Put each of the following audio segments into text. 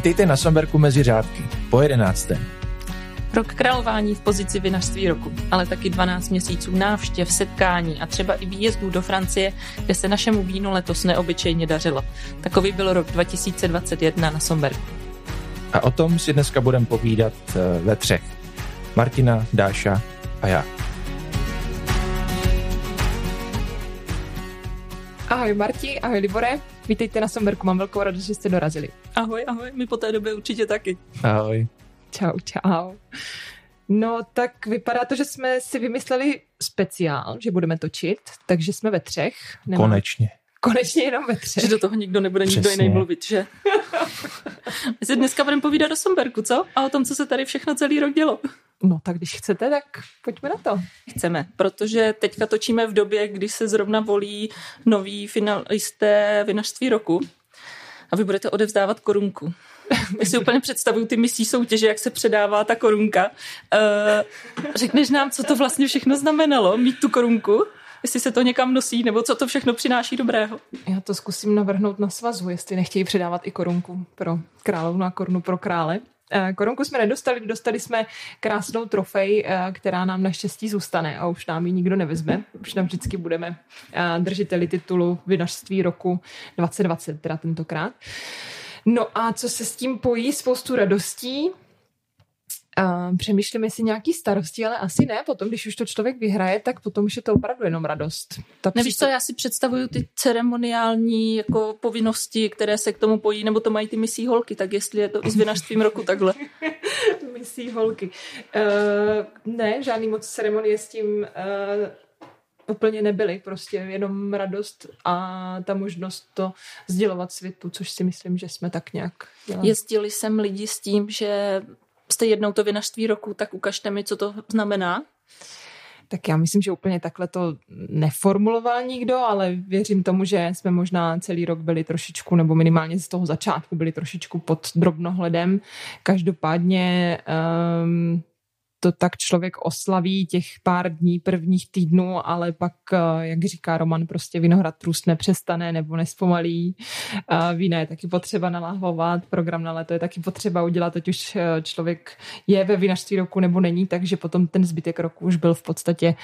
Vítejte na Somberku mezi řádky, po jedenácté. Rok králování v pozici vinařství roku, ale taky 12 měsíců návštěv, setkání a třeba i výjezdů do Francie, kde se našemu vínu letos neobyčejně dařilo. Takový byl rok 2021 na Somberku. A o tom si dneska budeme povídat eh, ve třech. Martina, Dáša a já. Ahoj Marti, ahoj Libore, vítejte na Somberku, mám velkou radost, že jste dorazili. Ahoj, ahoj, my po té době určitě taky. Ahoj. Čau, čau. No tak vypadá to, že jsme si vymysleli speciál, že budeme točit, takže jsme ve třech. Nemá... Konečně. Konečně jenom ve třech. Že do toho nikdo nebude Přesně. nikdo jiný mluvit, že? My si dneska budeme povídat o Somberku, co? A o tom, co se tady všechno celý rok dělo. No tak když chcete, tak pojďme na to. Chceme, protože teďka točíme v době, kdy se zrovna volí noví finalisté vinařství roku a vy budete odevzdávat korunku. My si úplně představuju ty misí soutěže, jak se předává ta korunka. Uh, řekneš nám, co to vlastně všechno znamenalo, mít tu korunku? Jestli se to někam nosí, nebo co to všechno přináší dobrého? Já to zkusím navrhnout na svazu, jestli nechtějí předávat i korunku pro královnu a korunu pro krále. Eh, korunku jsme nedostali, dostali jsme krásnou trofej, eh, která nám naštěstí zůstane a už nám ji nikdo nevezme. Už tam vždycky budeme eh, držiteli titulu vinařství roku 2020, teda tentokrát. No a co se s tím pojí, spoustu radostí, Uh, přemýšlím, jestli nějaký starosti, ale asi ne. Potom, když už to člověk vyhraje, tak potom už je to opravdu jenom radost. Ta Nevíš co, já si představuju ty ceremoniální jako povinnosti, které se k tomu pojí, nebo to mají ty misí holky, tak jestli je to i s vinařstvím roku takhle. misí holky. Uh, ne, žádný moc ceremonie s tím uh, úplně nebyly, prostě jenom radost a ta možnost to sdělovat světu, což si myslím, že jsme tak nějak dělali. Jezdili sem lidi s tím, že jste jednou to vinařství roku, tak ukažte mi, co to znamená. Tak já myslím, že úplně takhle to neformuloval nikdo, ale věřím tomu, že jsme možná celý rok byli trošičku, nebo minimálně z toho začátku byli trošičku pod drobnohledem. Každopádně um, to tak člověk oslaví těch pár dní prvních týdnů, ale pak, eh, jak říká Roman, prostě vinohrad trůst nepřestane nebo nespomalí. Vína je taky potřeba naláhovat, program na léto je taky potřeba udělat, ať už eh, člověk je ve vinařství roku nebo není, takže potom ten zbytek roku už byl v podstatě,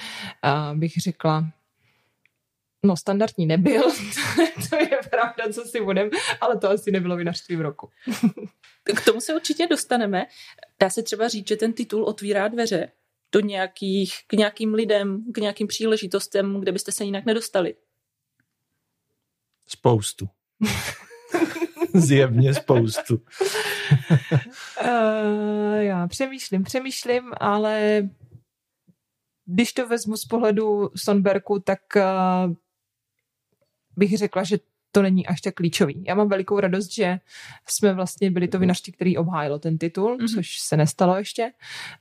eh, bych řekla, No, standardní nebyl, to je pravda, co si budem, ale to asi nebylo vinařství v roku. K tomu se určitě dostaneme. Dá se třeba říct, že ten titul otvírá dveře do nějakých, k nějakým lidem, k nějakým příležitostem, kde byste se jinak nedostali. Spoustu. Zjevně spoustu. uh, já přemýšlím, přemýšlím, ale když to vezmu z pohledu Sonberku, tak uh, bych řekla, že to není až tak klíčový. Já mám velikou radost, že jsme vlastně byli to vinařství, který obhájilo ten titul, mm-hmm. což se nestalo ještě,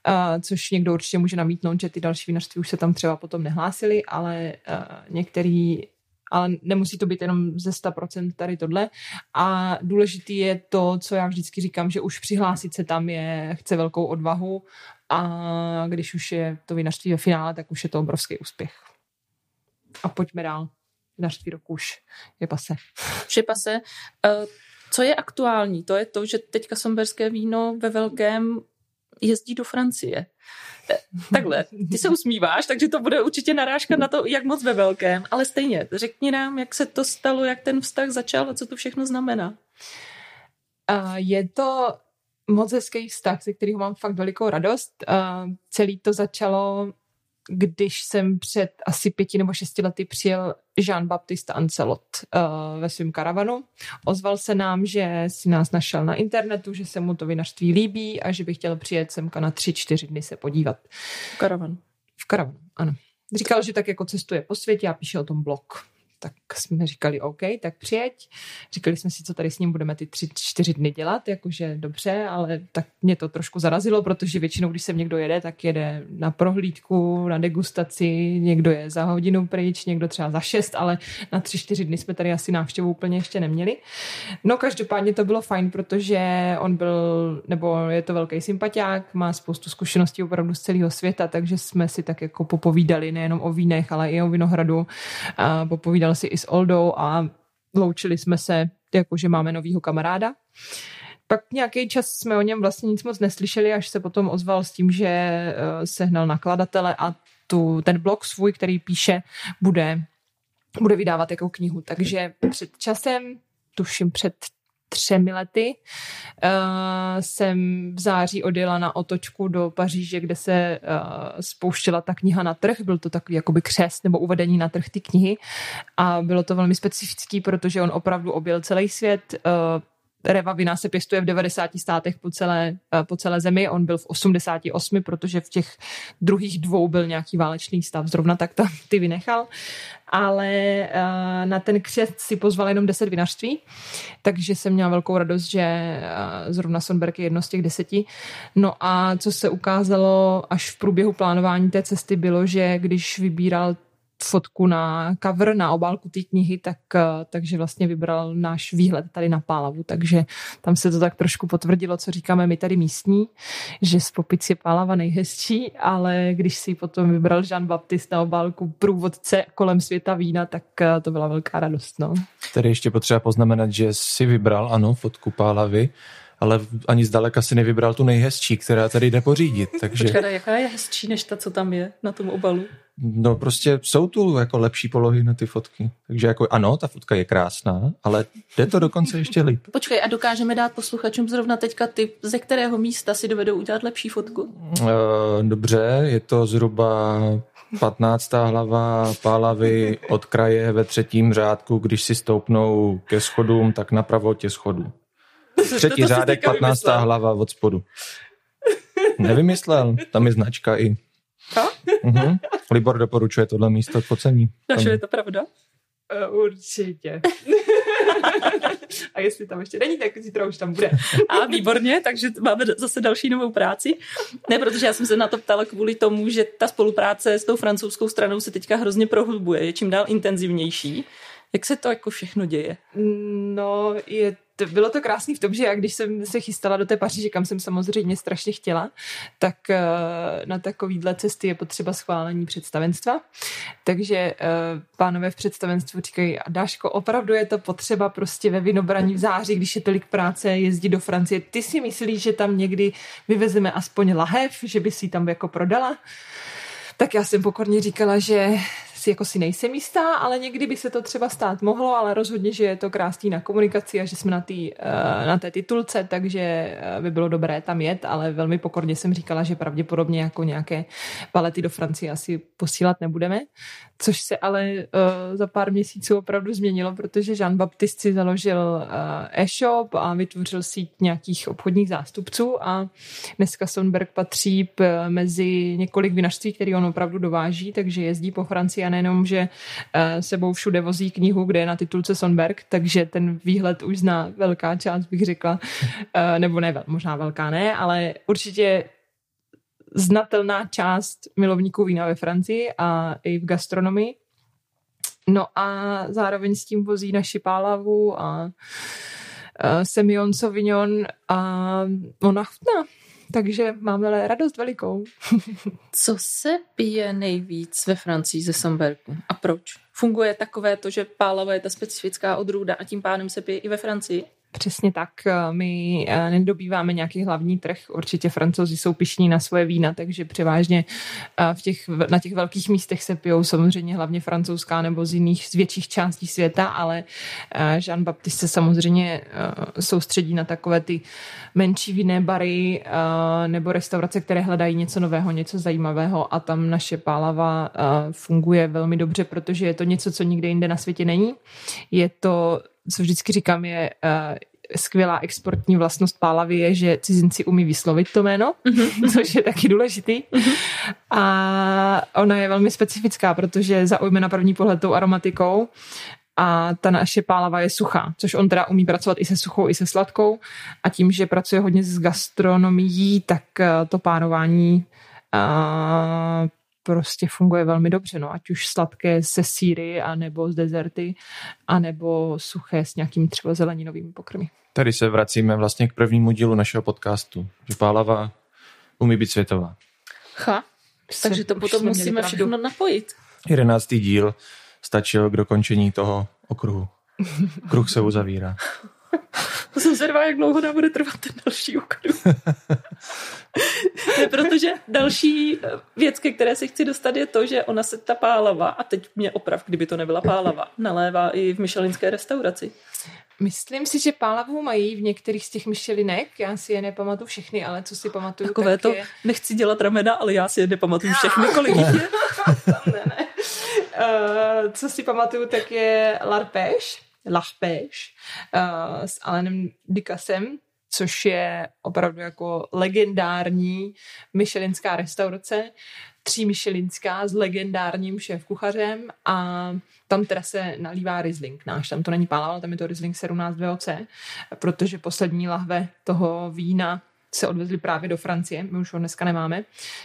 uh, což někdo určitě může namítnout, že ty další vinařství už se tam třeba potom nehlásili, ale uh, některý ale nemusí to být jenom ze 100% tady tohle. A důležitý je to, co já vždycky říkám, že už přihlásit se tam je, chce velkou odvahu a když už je to vinařství ve finále, tak už je to obrovský úspěch. A pojďme dál vinařství roku už je pase. Už je pase. Uh, co je aktuální? To je to, že teďka somberské víno ve velkém jezdí do Francie. Eh, takhle, ty se usmíváš, takže to bude určitě narážka na to, jak moc ve velkém, ale stejně, řekni nám, jak se to stalo, jak ten vztah začal a co to všechno znamená. Uh, je to moc hezký vztah, ze kterého mám fakt velikou radost. Uh, celý to začalo když jsem před asi pěti nebo šesti lety přijel Jean-Baptiste Ancelot uh, ve svém karavanu. Ozval se nám, že si nás našel na internetu, že se mu to vinařství líbí a že by chtěl přijet semka na tři, čtyři dny se podívat. V karavanu. V karavanu, ano. Říkal, že tak jako cestuje po světě a píše o tom blog tak jsme říkali OK, tak přijeď. Říkali jsme si, co tady s ním budeme ty tři, čtyři dny dělat, jakože dobře, ale tak mě to trošku zarazilo, protože většinou, když sem někdo jede, tak jede na prohlídku, na degustaci, někdo je za hodinu pryč, někdo třeba za šest, ale na tři, čtyři dny jsme tady asi návštěvu úplně ještě neměli. No každopádně to bylo fajn, protože on byl, nebo je to velký sympatiák, má spoustu zkušeností opravdu z celého světa, takže jsme si tak jako popovídali nejenom o vínech, ale i o vinohradu. A popovídali povídal si i s Oldou a loučili jsme se, jakože máme novýho kamaráda. pak nějaký čas jsme o něm vlastně nic moc neslyšeli, až se potom ozval s tím, že uh, sehnal nakladatele a tu, ten blog svůj, který píše, bude, bude vydávat jako knihu. Takže před časem, tuším před třemi lety. Uh, jsem v září odjela na otočku do Paříže, kde se uh, spouštěla ta kniha na trh. Byl to takový jakoby křest nebo uvedení na trh ty knihy. A bylo to velmi specifický, protože on opravdu objel celý svět, uh, Revavina se pěstuje v 90 státech po celé, eh, po celé zemi, on byl v 88, protože v těch druhých dvou byl nějaký válečný stav, zrovna tak to ty vynechal, ale eh, na ten křest si pozval jenom 10 vinařství, takže jsem měla velkou radost, že eh, zrovna Sonberg je jedno z těch deseti. No a co se ukázalo až v průběhu plánování té cesty bylo, že když vybíral fotku na cover, na obálku té knihy, tak, eh, takže vlastně vybral náš výhled tady na Pálavu, takže tam se to tak trošku potvrdilo, co říkáme my tady místní, že z Popic je Pálava nejhezčí, ale když si potom vybral Jean Baptiste na obálku průvodce kolem světa vína, tak eh, to byla velká radost. No. Tady ještě potřeba poznamenat, že si vybral, ano, fotku Pálavy, ale ani zdaleka si nevybral tu nejhezčí, která tady jde pořídit. Takže... Počkej, jaká je hezčí než ta, co tam je na tom obalu? No prostě jsou tu jako lepší polohy na ty fotky. Takže jako ano, ta fotka je krásná, ale jde to dokonce ještě líp. Počkej, a dokážeme dát posluchačům zrovna teďka typ, ze kterého místa si dovedou udělat lepší fotku? Uh, dobře, je to zhruba 15. hlava Pálavy od kraje ve třetím řádku, když si stoupnou ke schodům, tak napravo tě schodu. Třetí řádek, 15. Vymyslel. hlava od spodu. Nevymyslel, tam je značka i. Uh-huh. Libor doporučuje tohle místo k pocení. Takže je to pravda? Uh, určitě. a jestli tam ještě není, tak zítra už tam bude. a výborně, takže máme zase další novou práci. Ne, protože já jsem se na to ptala kvůli tomu, že ta spolupráce s tou francouzskou stranou se teďka hrozně prohlubuje, je čím dál intenzivnější. Jak se to jako všechno děje? No, je to, bylo to krásný v tom, že já když jsem se chystala do té Paříže, kam jsem samozřejmě strašně chtěla, tak uh, na takovýhle cesty je potřeba schválení představenstva. Takže uh, pánové v představenstvu říkají, Dáško, opravdu je to potřeba prostě ve vinobraní v září, když je tolik práce, jezdit do Francie. Ty si myslíš, že tam někdy vyvezeme aspoň lahev, že by si tam jako prodala? Tak já jsem pokorně říkala, že si jako si nejsem jistá, ale někdy by se to třeba stát mohlo, ale rozhodně, že je to krásný na komunikaci a že jsme na, tý, eh, na té titulce, takže eh, by bylo dobré tam jet, ale velmi pokorně jsem říkala, že pravděpodobně jako nějaké palety do Francie asi posílat nebudeme, což se ale uh, za pár měsíců opravdu změnilo, protože Jean Baptiste si založil e-shop a vytvořil síť nějakých obchodních zástupců a dneska Sonberg patří mezi několik vinařství, který on opravdu dováží, takže jezdí po Francii a nejenom, že uh, sebou všude vozí knihu, kde je na titulce Sonberg, takže ten výhled už zná velká část, bych řekla, uh, nebo ne, možná velká ne, ale určitě znatelná část milovníků vína ve Francii a i v gastronomii. No a zároveň s tím vozí naši pálavu a, a Semillon Sauvignon a ona chutná. Takže máme radost velikou. Co se pije nejvíc ve Francii ze Samberku a proč? Funguje takové to, že pálava je ta specifická odrůda a tím pádem se pije i ve Francii? Přesně tak. My eh, nedobýváme nějaký hlavní trh. Určitě francouzi jsou pišní na svoje vína, takže převážně eh, v těch, na těch velkých místech se pijou samozřejmě hlavně francouzská nebo z jiných, z větších částí světa, ale eh, Jean Baptiste se samozřejmě soustředí na takové ty menší vinné bary nebo restaurace, které hledají něco nového, něco zajímavého a tam naše pálava funguje velmi dobře, protože je to něco, co nikde jinde na světě není. Je to co vždycky říkám, je uh, skvělá exportní vlastnost pálavy je, že cizinci umí vyslovit to jméno, mm-hmm. což je taky důležitý. Mm-hmm. A ona je velmi specifická, protože zaujme na první pohled tou aromatikou a ta naše pálava je suchá, což on teda umí pracovat i se suchou, i se sladkou a tím, že pracuje hodně s gastronomií, tak eh, to párování uh, prostě funguje velmi dobře, no, ať už sladké se síry, anebo z dezerty, anebo suché s nějakými třeba zeleninovými pokrmy. Tady se vracíme vlastně k prvnímu dílu našeho podcastu, že Pálava umí být světová. Ha, takže to potom musíme všechno napojit. Jedenáctý díl stačil k dokončení toho okruhu. Kruh se uzavírá. To jsem zvědavá, jak dlouho nám bude trvat ten další okruh. ne, protože další věc, ke které se chci dostat, je to, že ona se ta pálava, a teď mě oprav, kdyby to nebyla pálava, nalévá i v myšelinské restauraci. Myslím si, že pálavu mají v některých z těch myšelinek, já si je nepamatuju všechny, ale co si pamatuju, Takové tak to, je... nechci dělat ramena, ale já si je nepamatuju všechny, kolik je. ne, ne. Uh, co si pamatuju, tak je Larpeš, Lachpeš uh, s Alenem Dikasem, což je opravdu jako legendární myšelinská restaurace, tří myšelinská s legendárním šéf-kuchařem a tam teda se nalívá Riesling náš, tam to není pálava, ale tam je to Riesling 17 VOC, protože poslední lahve toho vína se odvezli právě do Francie, my už ho dneska nemáme.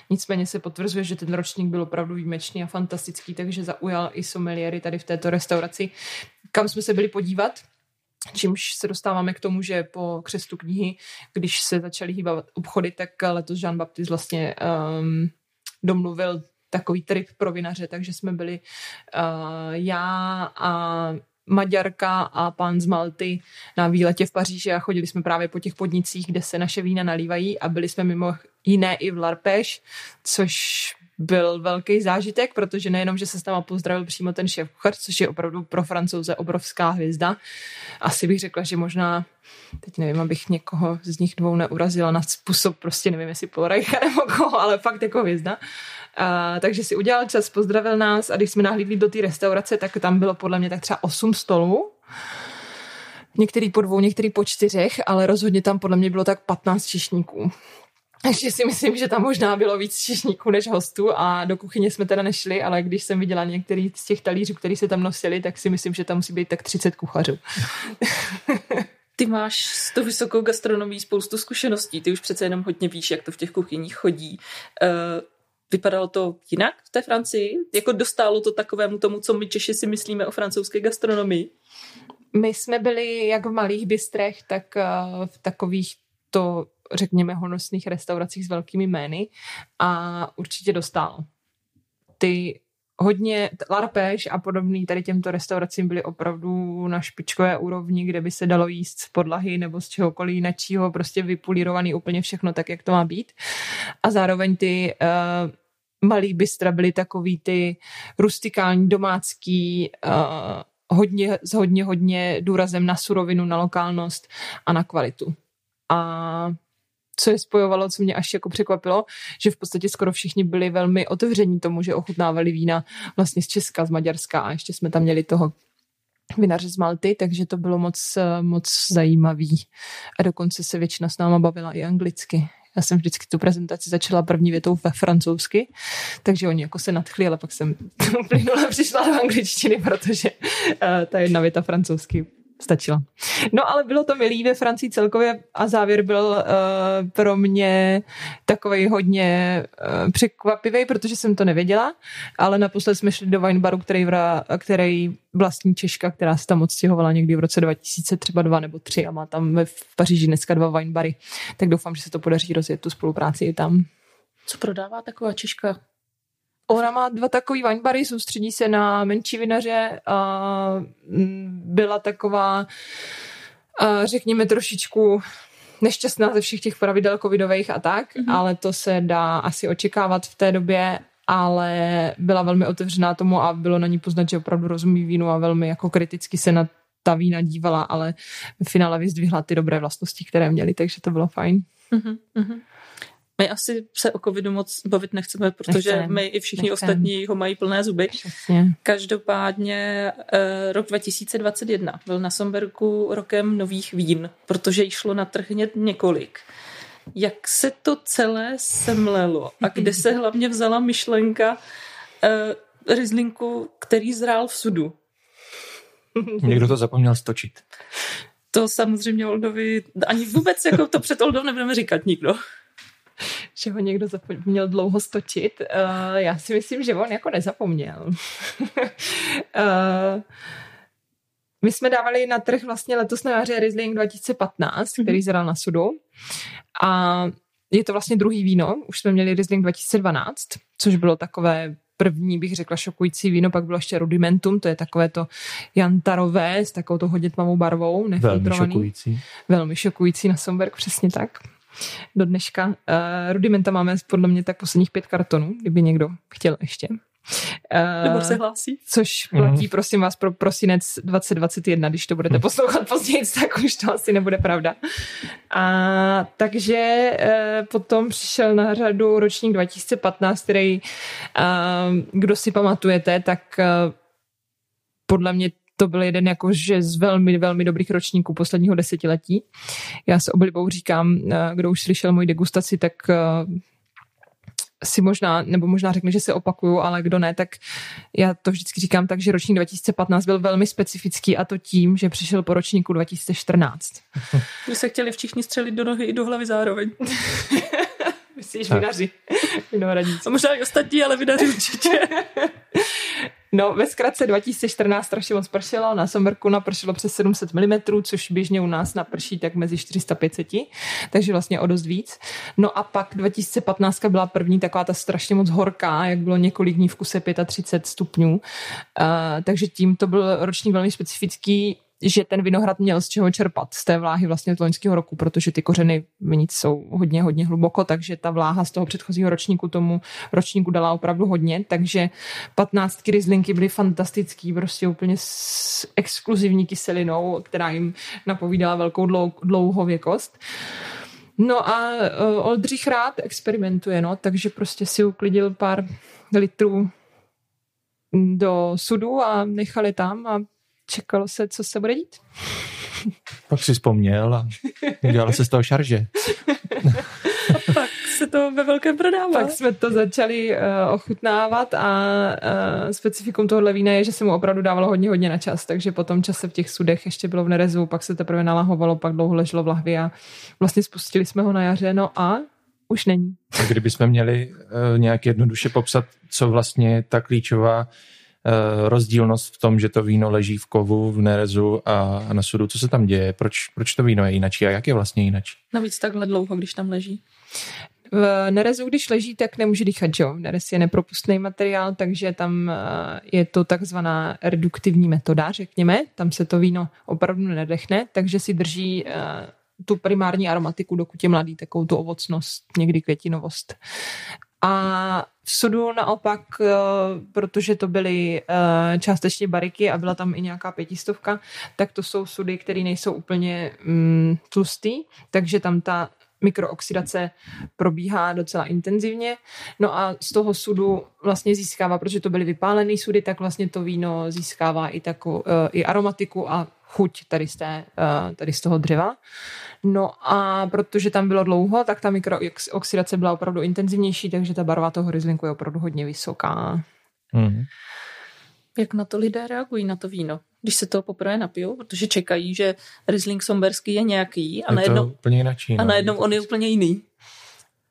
Nicméně se potvrzuje, že ten ročník byl opravdu výjimečný a fantastický, takže zaujal i someliery tady v této restauraci, kam jsme se byli podívat. Čímž se dostáváme k tomu, že po křestu knihy, když se začaly hýbat obchody, tak letos Jean Baptiste vlastně um, domluvil takový trip pro vinaře, takže jsme byli uh, já a Maďarka a pán z Malty na výletě v Paříži a chodili jsme právě po těch podnicích, kde se naše vína nalívají a byli jsme mimo jiné i v Larpeš, což byl velký zážitek, protože nejenom, že se s náma pozdravil přímo ten šéf kuchař, což je opravdu pro francouze obrovská hvězda. Asi bych řekla, že možná, teď nevím, abych někoho z nich dvou neurazila na způsob, prostě nevím, jestli Polrajcha nebo koho, ale fakt jako hvězda. Uh, takže si udělal čas, pozdravil nás a když jsme nahlídli do té restaurace, tak tam bylo podle mě tak třeba 8 stolů. Některý po dvou, některý po čtyřech, ale rozhodně tam podle mě bylo tak 15 čišníků. Takže si myslím, že tam možná bylo víc čišníků než hostů a do kuchyně jsme teda nešli, ale když jsem viděla některý z těch talířů, který se tam nosili, tak si myslím, že tam musí být tak 30 kuchařů. Ty máš s tou vysokou gastronomií spoustu zkušeností, ty už přece jenom hodně víš, jak to v těch kuchyních chodí. Vypadalo to jinak v té Francii? Jako dostálo to takovému tomu, co my Češi si myslíme o francouzské gastronomii? My jsme byli jak v malých bystrech, tak v takových to řekněme, honosných restauracích s velkými jmény a určitě dostal. Ty hodně larpeš a podobný tady těmto restauracím byly opravdu na špičkové úrovni, kde by se dalo jíst z podlahy nebo z čehokoliv jiného, prostě vypulírovaný úplně všechno tak, jak to má být. A zároveň ty uh, malý bystra byly takový ty rustikální, domácký, uh, hodně, s hodně, hodně důrazem na surovinu, na lokálnost a na kvalitu. A co je spojovalo, co mě až jako překvapilo, že v podstatě skoro všichni byli velmi otevření tomu, že ochutnávali vína vlastně z Česka, z Maďarska a ještě jsme tam měli toho vinaře z Malty, takže to bylo moc, moc zajímavý. A dokonce se většina s náma bavila i anglicky. Já jsem vždycky tu prezentaci začala první větou ve francouzsky, takže oni jako se nadchli, ale pak jsem plynule přišla do angličtiny, protože uh, ta jedna věta francouzsky stačila. No ale bylo to milý ve Francii celkově a závěr byl uh, pro mě takový hodně uh, překvapivý, protože jsem to nevěděla, ale naposled jsme šli do winebaru, který, vra, který vlastní Češka, která se tam odstěhovala někdy v roce 2000, třeba dva nebo tři a má tam v Paříži dneska dva winebary, tak doufám, že se to podaří rozjet tu spolupráci i tam. Co prodává taková Češka? Ona má dva takový winebary, soustředí se na menší vinaře a mm, byla taková, a řekněme, trošičku nešťastná ze všech těch pravidel covidových a tak, mm-hmm. ale to se dá asi očekávat v té době, ale byla velmi otevřená tomu a bylo na ní poznat, že opravdu rozumí vínu a velmi jako kriticky se na ta vína dívala, ale v finále vyzdvihla ty dobré vlastnosti, které měly, takže to bylo fajn. Mm-hmm. My asi se o covidu moc bavit nechceme, protože Nechcem. my i všichni Nechcem. ostatní ho mají plné zuby. Přesně. Každopádně eh, rok 2021 byl na Somberku rokem nových vín, protože jí šlo na trh několik. Jak se to celé semlelo a kde se hlavně vzala myšlenka uh, Rizlinku, který zrál v sudu? Někdo to zapomněl stočit. To samozřejmě Oldovi, ani vůbec jako to před Oldou nebudeme říkat nikdo že ho někdo zapomněl dlouho stočit. Uh, já si myslím, že on jako nezapomněl. uh, my jsme dávali na trh vlastně letos na jaře Riesling 2015, mm-hmm. který zral na sudu. A je to vlastně druhý víno. Už jsme měli Riesling 2012, což bylo takové první, bych řekla, šokující víno, pak bylo ještě Rudimentum, to je takové to jantarové s takovou to hodně tmavou barvou, nefiltrovaný. Velmi šokující. Velmi šokující na Somberg, přesně tak. Do dneška. Uh, Rudimenta máme podle mě tak posledních pět kartonů, kdyby někdo chtěl ještě. Uh, Nebo se hlásí. Což platí, mm. prosím vás, pro prosinec 2021, když to budete poslouchat později, tak už to asi nebude pravda. A takže uh, potom přišel na řadu ročník 2015, který, uh, kdo si pamatujete, tak uh, podle mě to byl jeden jakože z velmi, velmi dobrých ročníků posledního desetiletí. Já se oblibou říkám, kdo už slyšel moji degustaci, tak si možná, nebo možná řekne, že se opakuju, ale kdo ne, tak já to vždycky říkám tak, že ročník 2015 byl velmi specifický a to tím, že přišel po ročníku 2014. Vy se chtěli všichni střelit do nohy i do hlavy zároveň. Myslíš vinaři, vinohradníci. A možná i ostatní, ale vinaři určitě. No, ve zkratce 2014 strašně moc pršelo, na Sommerku napršelo přes 700 mm, což běžně u nás naprší tak mezi 400 500, takže vlastně o dost víc. No a pak 2015 byla první taková ta strašně moc horká, jak bylo několik dní v kuse 35 stupňů, uh, takže tím to byl ročník velmi specifický, že ten vinohrad měl z čeho čerpat z té vláhy vlastně z loňského roku, protože ty kořeny vinic jsou hodně, hodně hluboko, takže ta vláha z toho předchozího ročníku tomu ročníku dala opravdu hodně, takže 15 Rieslinky byly fantastický, prostě úplně s exkluzivní kyselinou, která jim napovídala velkou dlou, dlouhověkost. No a uh, Oldřich rád experimentuje, no, takže prostě si uklidil pár litrů do sudu a nechali tam a čekalo se, co se bude dít. Pak si vzpomněl a udělal se z toho šarže. a pak se to ve velkém prodává. Pak jsme to začali uh, ochutnávat a uh, specifikum tohohle vína je, že se mu opravdu dávalo hodně, hodně na čas, takže po tom čase v těch sudech ještě bylo v nerezu, pak se teprve nalahovalo, pak dlouho leželo v lahvi a vlastně spustili jsme ho na jaře, no a už není. A kdybychom měli uh, nějak jednoduše popsat, co vlastně ta klíčová rozdílnost v tom, že to víno leží v kovu, v nerezu a, na sudu. Co se tam děje? Proč, proč to víno je jinak a jak je vlastně jinak? Navíc takhle dlouho, když tam leží. V nerezu, když leží, tak nemůže dýchat, jo. Nerez je nepropustný materiál, takže tam eh, je to takzvaná reduktivní metoda, řekněme. Tam se to víno opravdu nedechne, takže si drží eh, tu primární aromatiku, dokud je mladý, takovou tu ovocnost, někdy květinovost. A v sudu naopak, eh, protože to byly eh, částečně bariky a byla tam i nějaká pětistovka, tak to jsou sudy, které nejsou úplně mm, tlustý, takže tam ta mikrooxidace probíhá docela intenzivně. No a z toho sudu vlastně získává, protože to byly vypálené sudy, tak vlastně to víno získává i, takovou, eh, i aromatiku a chuť tady z, té, tady z toho dřeva. No a protože tam bylo dlouho, tak ta mikrooxidace byla opravdu intenzivnější, takže ta barva toho rizlinku je opravdu hodně vysoká. Mm. Jak na to lidé reagují, na to víno? Když se to poprvé napijou, protože čekají, že Riesling somberský je nějaký a, je najednou, úplně jinačí, no. a najednou on je úplně jiný.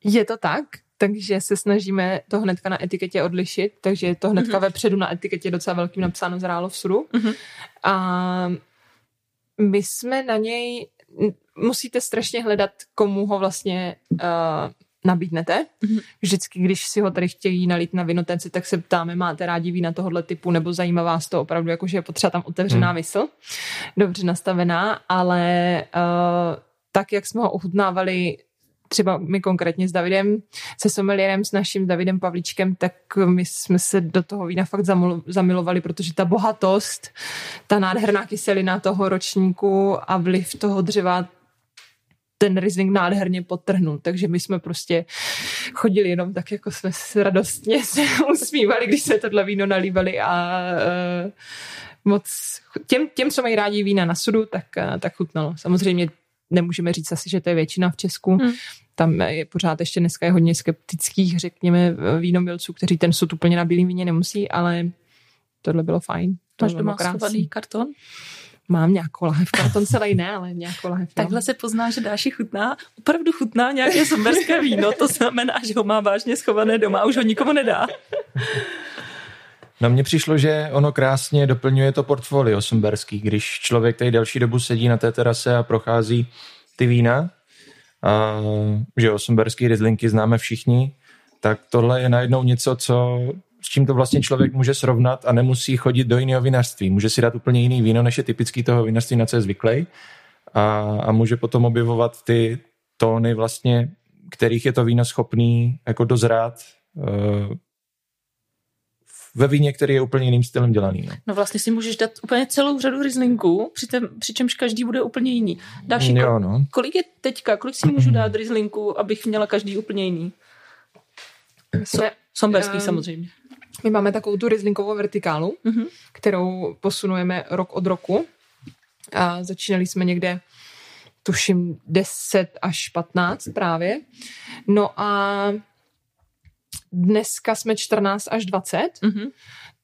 Je to tak, takže se snažíme to hnedka na etiketě odlišit, takže je to hnedka mm-hmm. vepředu na etiketě docela velkým napsáno zrálo v sudu. Mm-hmm. A my jsme na něj musíte strašně hledat, komu ho vlastně uh, nabídnete. Mm-hmm. Vždycky, když si ho tady chtějí nalít na vinoténci, tak se ptáme, máte rádi vína tohohle typu, nebo zajímá vás to opravdu, jakože je potřeba tam otevřená mm. mysl, dobře nastavená, ale uh, tak, jak jsme ho ochutnávali třeba my konkrétně s Davidem, se somelierem, s naším Davidem Pavlíčkem, tak my jsme se do toho vína fakt zamilovali, protože ta bohatost, ta nádherná kyselina toho ročníku a vliv toho dřeva ten Riesling nádherně potrhnul, takže my jsme prostě chodili jenom tak, jako jsme se radostně se usmívali, když se tohle víno nalívali a uh, moc těm, těm, co mají rádi vína na sudu, tak, uh, tak chutnalo. Samozřejmě nemůžeme říct asi, že to je většina v Česku. Hmm. Tam je pořád ještě dneska je hodně skeptických, řekněme, vínomilců, kteří ten sud úplně na bílém víně nemusí, ale tohle bylo fajn. Máš doma schovaný karton? Mám nějakou lahev, karton celý ne, ale nějakou lahev. Takhle se pozná, že Dáši chutná, opravdu chutná nějaké somberské víno, to znamená, že ho má vážně schované doma a už ho nikomu nedá. No mně přišlo, že ono krásně doplňuje to portfolio somberský, když člověk tady delší dobu sedí na té terase a prochází ty vína, a, že jo, rizlinky známe všichni, tak tohle je najednou něco, co s čím to vlastně člověk může srovnat a nemusí chodit do jiného vinařství. Může si dát úplně jiný víno, než je typický toho vinařství, na co je zvyklý. A, a může potom objevovat ty tóny vlastně, kterých je to víno schopný jako dozrát uh, ve víně, který je úplně jiným stylem dělaný. No, no vlastně si můžeš dát úplně celou řadu rizlinků, přitom, přičemž každý bude úplně jiný. Dáš jo, no. kolik je teďka, kolik si můžu dát rizlinku, abych měla každý úplně jiný? So, somberský um, samozřejmě. My máme takovou tu rizlinkovou vertikálu, mm-hmm. kterou posunujeme rok od roku. A začínali jsme někde tuším 10 až 15 právě. No a dneska jsme 14 až 20, mm-hmm.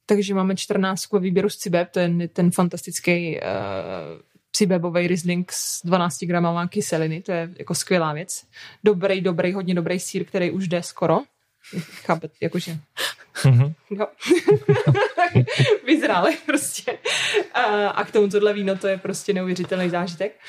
takže máme 14 ve výběru z Cibeb, to je ten fantastický uh, cibebový Riesling s 12 gramová kyseliny, to je jako skvělá věc. Dobrý, dobrý, hodně dobrý sír, který už jde skoro. Chápet, jakože. Mm-hmm. Jo. Vyzrále prostě. A, a k tomu tohle víno, to je prostě neuvěřitelný zážitek.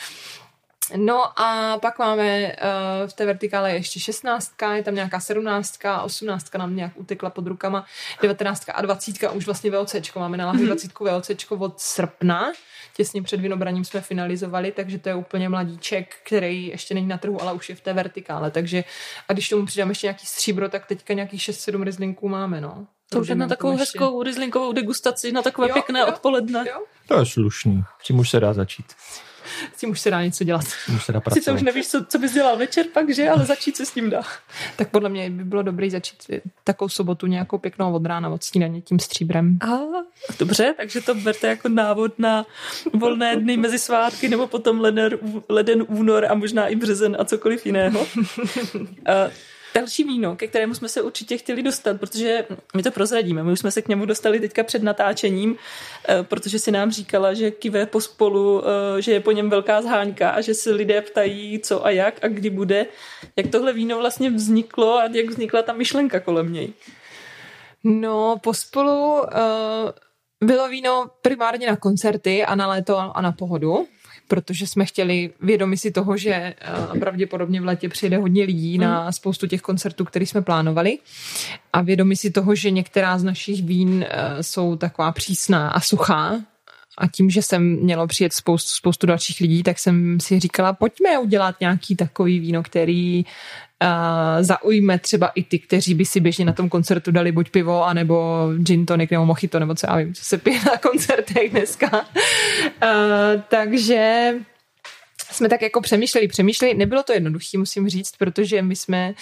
No a pak máme uh, v té vertikále ještě 16, je tam nějaká 17, 18 nám nějak utekla pod rukama, 19 a 20 už vlastně VOC. Máme na lahvi 20 VOC od srpna. Těsně před vinobraním jsme finalizovali, takže to je úplně mladíček, který ještě není na trhu, ale už je v té vertikále. Takže a když tomu přidám ještě nějaký stříbro, tak teďka nějakých 6-7 rizlinků máme, no. To už je na takovou ještě... hezkou rizlinkovou degustaci, na takové jo, pěkné jo, odpoledne. Jo. To je slušný. Čím už se dá začít s tím už se dá něco dělat. Už se dá pracovat. Sice už nevíš, co, co bys dělal večer pak, že? Ale začít se s tím dá. tak podle mě by bylo dobré začít takovou sobotu nějakou pěknou od rána od snídaně tím stříbrem. A, dobře, takže to berte jako návod na volné dny mezi svátky nebo potom leden, leden únor a možná i březen a cokoliv jiného. Další víno, ke kterému jsme se určitě chtěli dostat, protože my to prozradíme, my už jsme se k němu dostali teďka před natáčením, eh, protože si nám říkala, že kive pospolu, eh, že je po něm velká zháňka a že se lidé ptají, co a jak a kdy bude. Jak tohle víno vlastně vzniklo a jak vznikla ta myšlenka kolem něj? No, pospolu uh, bylo víno primárně na koncerty a na léto a na pohodu protože jsme chtěli vědomi si toho, že eh, pravděpodobně v létě přijde hodně lidí na mm. spoustu těch koncertů, které jsme plánovali a vědomi si toho, že některá z našich vín eh, jsou taková přísná a suchá, a tím, že jsem mělo přijet spoustu, spoustu dalších lidí, tak jsem si říkala, pojďme udělat nějaký takový víno, který zaujme třeba i ty, kteří by si běžně na tom koncertu dali buď pivo, anebo gin tonic, nebo mochito, nebo co já vím, co se pije na koncertech dneska. Uh, takže jsme tak jako přemýšleli, přemýšleli. Nebylo to jednoduché, musím říct, protože my jsme,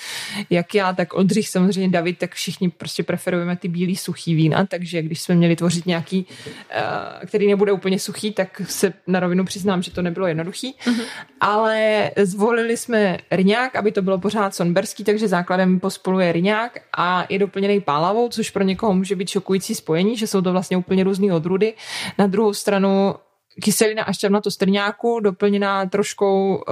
jak já, tak Oldřich, samozřejmě David, tak všichni prostě preferujeme ty bílý suchý vína, takže když jsme měli tvořit nějaký, uh, který nebude úplně suchý, tak se na rovinu přiznám, že to nebylo jednoduchý. Mm-hmm. Ale zvolili jsme rňák, aby to bylo pořád sonberský, takže základem pospolu je rňák a je doplněný pálavou, což pro někoho může být šokující spojení, že jsou to vlastně úplně různé odrůdy. Na druhou stranu kyselina a šťavnatost strňáku, doplněná troškou uh,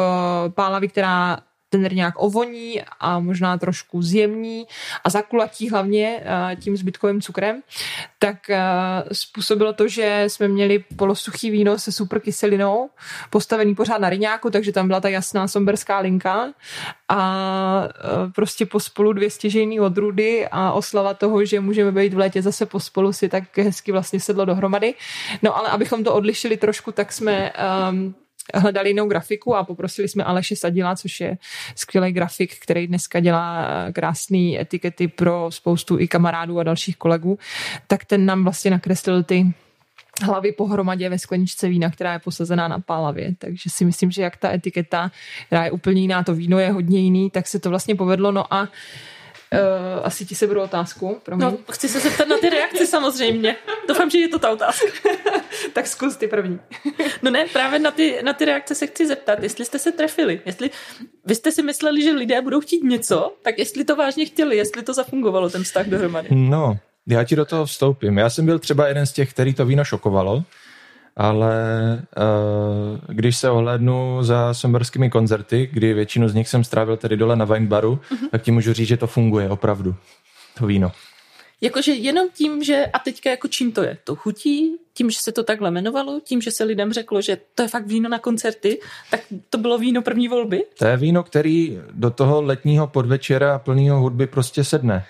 pálavy, která ten rňák ovoní a možná trošku zjemní a zakulatí hlavně uh, tím zbytkovým cukrem, tak uh, způsobilo to, že jsme měli polosuchý víno se super kyselinou, postavený pořád na rňáku, takže tam byla ta jasná somberská linka a uh, prostě pospolu dvě stěžejní odrůdy a oslava toho, že můžeme být v létě zase pospolu si tak hezky vlastně sedlo dohromady. No ale abychom to odlišili trošku, tak jsme um, hledali jinou grafiku a poprosili jsme Aleše Sadila, což je skvělý grafik, který dneska dělá krásné etikety pro spoustu i kamarádů a dalších kolegů, tak ten nám vlastně nakreslil ty hlavy pohromadě ve skleničce vína, která je posazená na pálavě. Takže si myslím, že jak ta etiketa, která je úplně jiná, to víno je hodně jiný, tak se to vlastně povedlo. No a Uh, asi ti se budu otázku. Promiň. No, chci se zeptat na ty reakce samozřejmě. Doufám, že je to ta otázka. tak zkus ty první. no ne, právě na ty, na ty reakce se chci zeptat, jestli jste se trefili. Jestli vy jste si mysleli, že lidé budou chtít něco, tak jestli to vážně chtěli, jestli to zafungovalo, ten vztah dohromady. No, já ti do toho vstoupím. Já jsem byl třeba jeden z těch, který to víno šokovalo, ale uh, když se ohlednu za somberskými koncerty, kdy většinu z nich jsem strávil tedy dole na Winebaru, uh-huh. tak ti můžu říct, že to funguje opravdu, to víno. Jakože jenom tím, že a teďka jako čím to je? To chutí, tím, že se to takhle jmenovalo, tím, že se lidem řeklo, že to je fakt víno na koncerty, tak to bylo víno první volby? To je víno, který do toho letního podvečera plného hudby prostě sedne.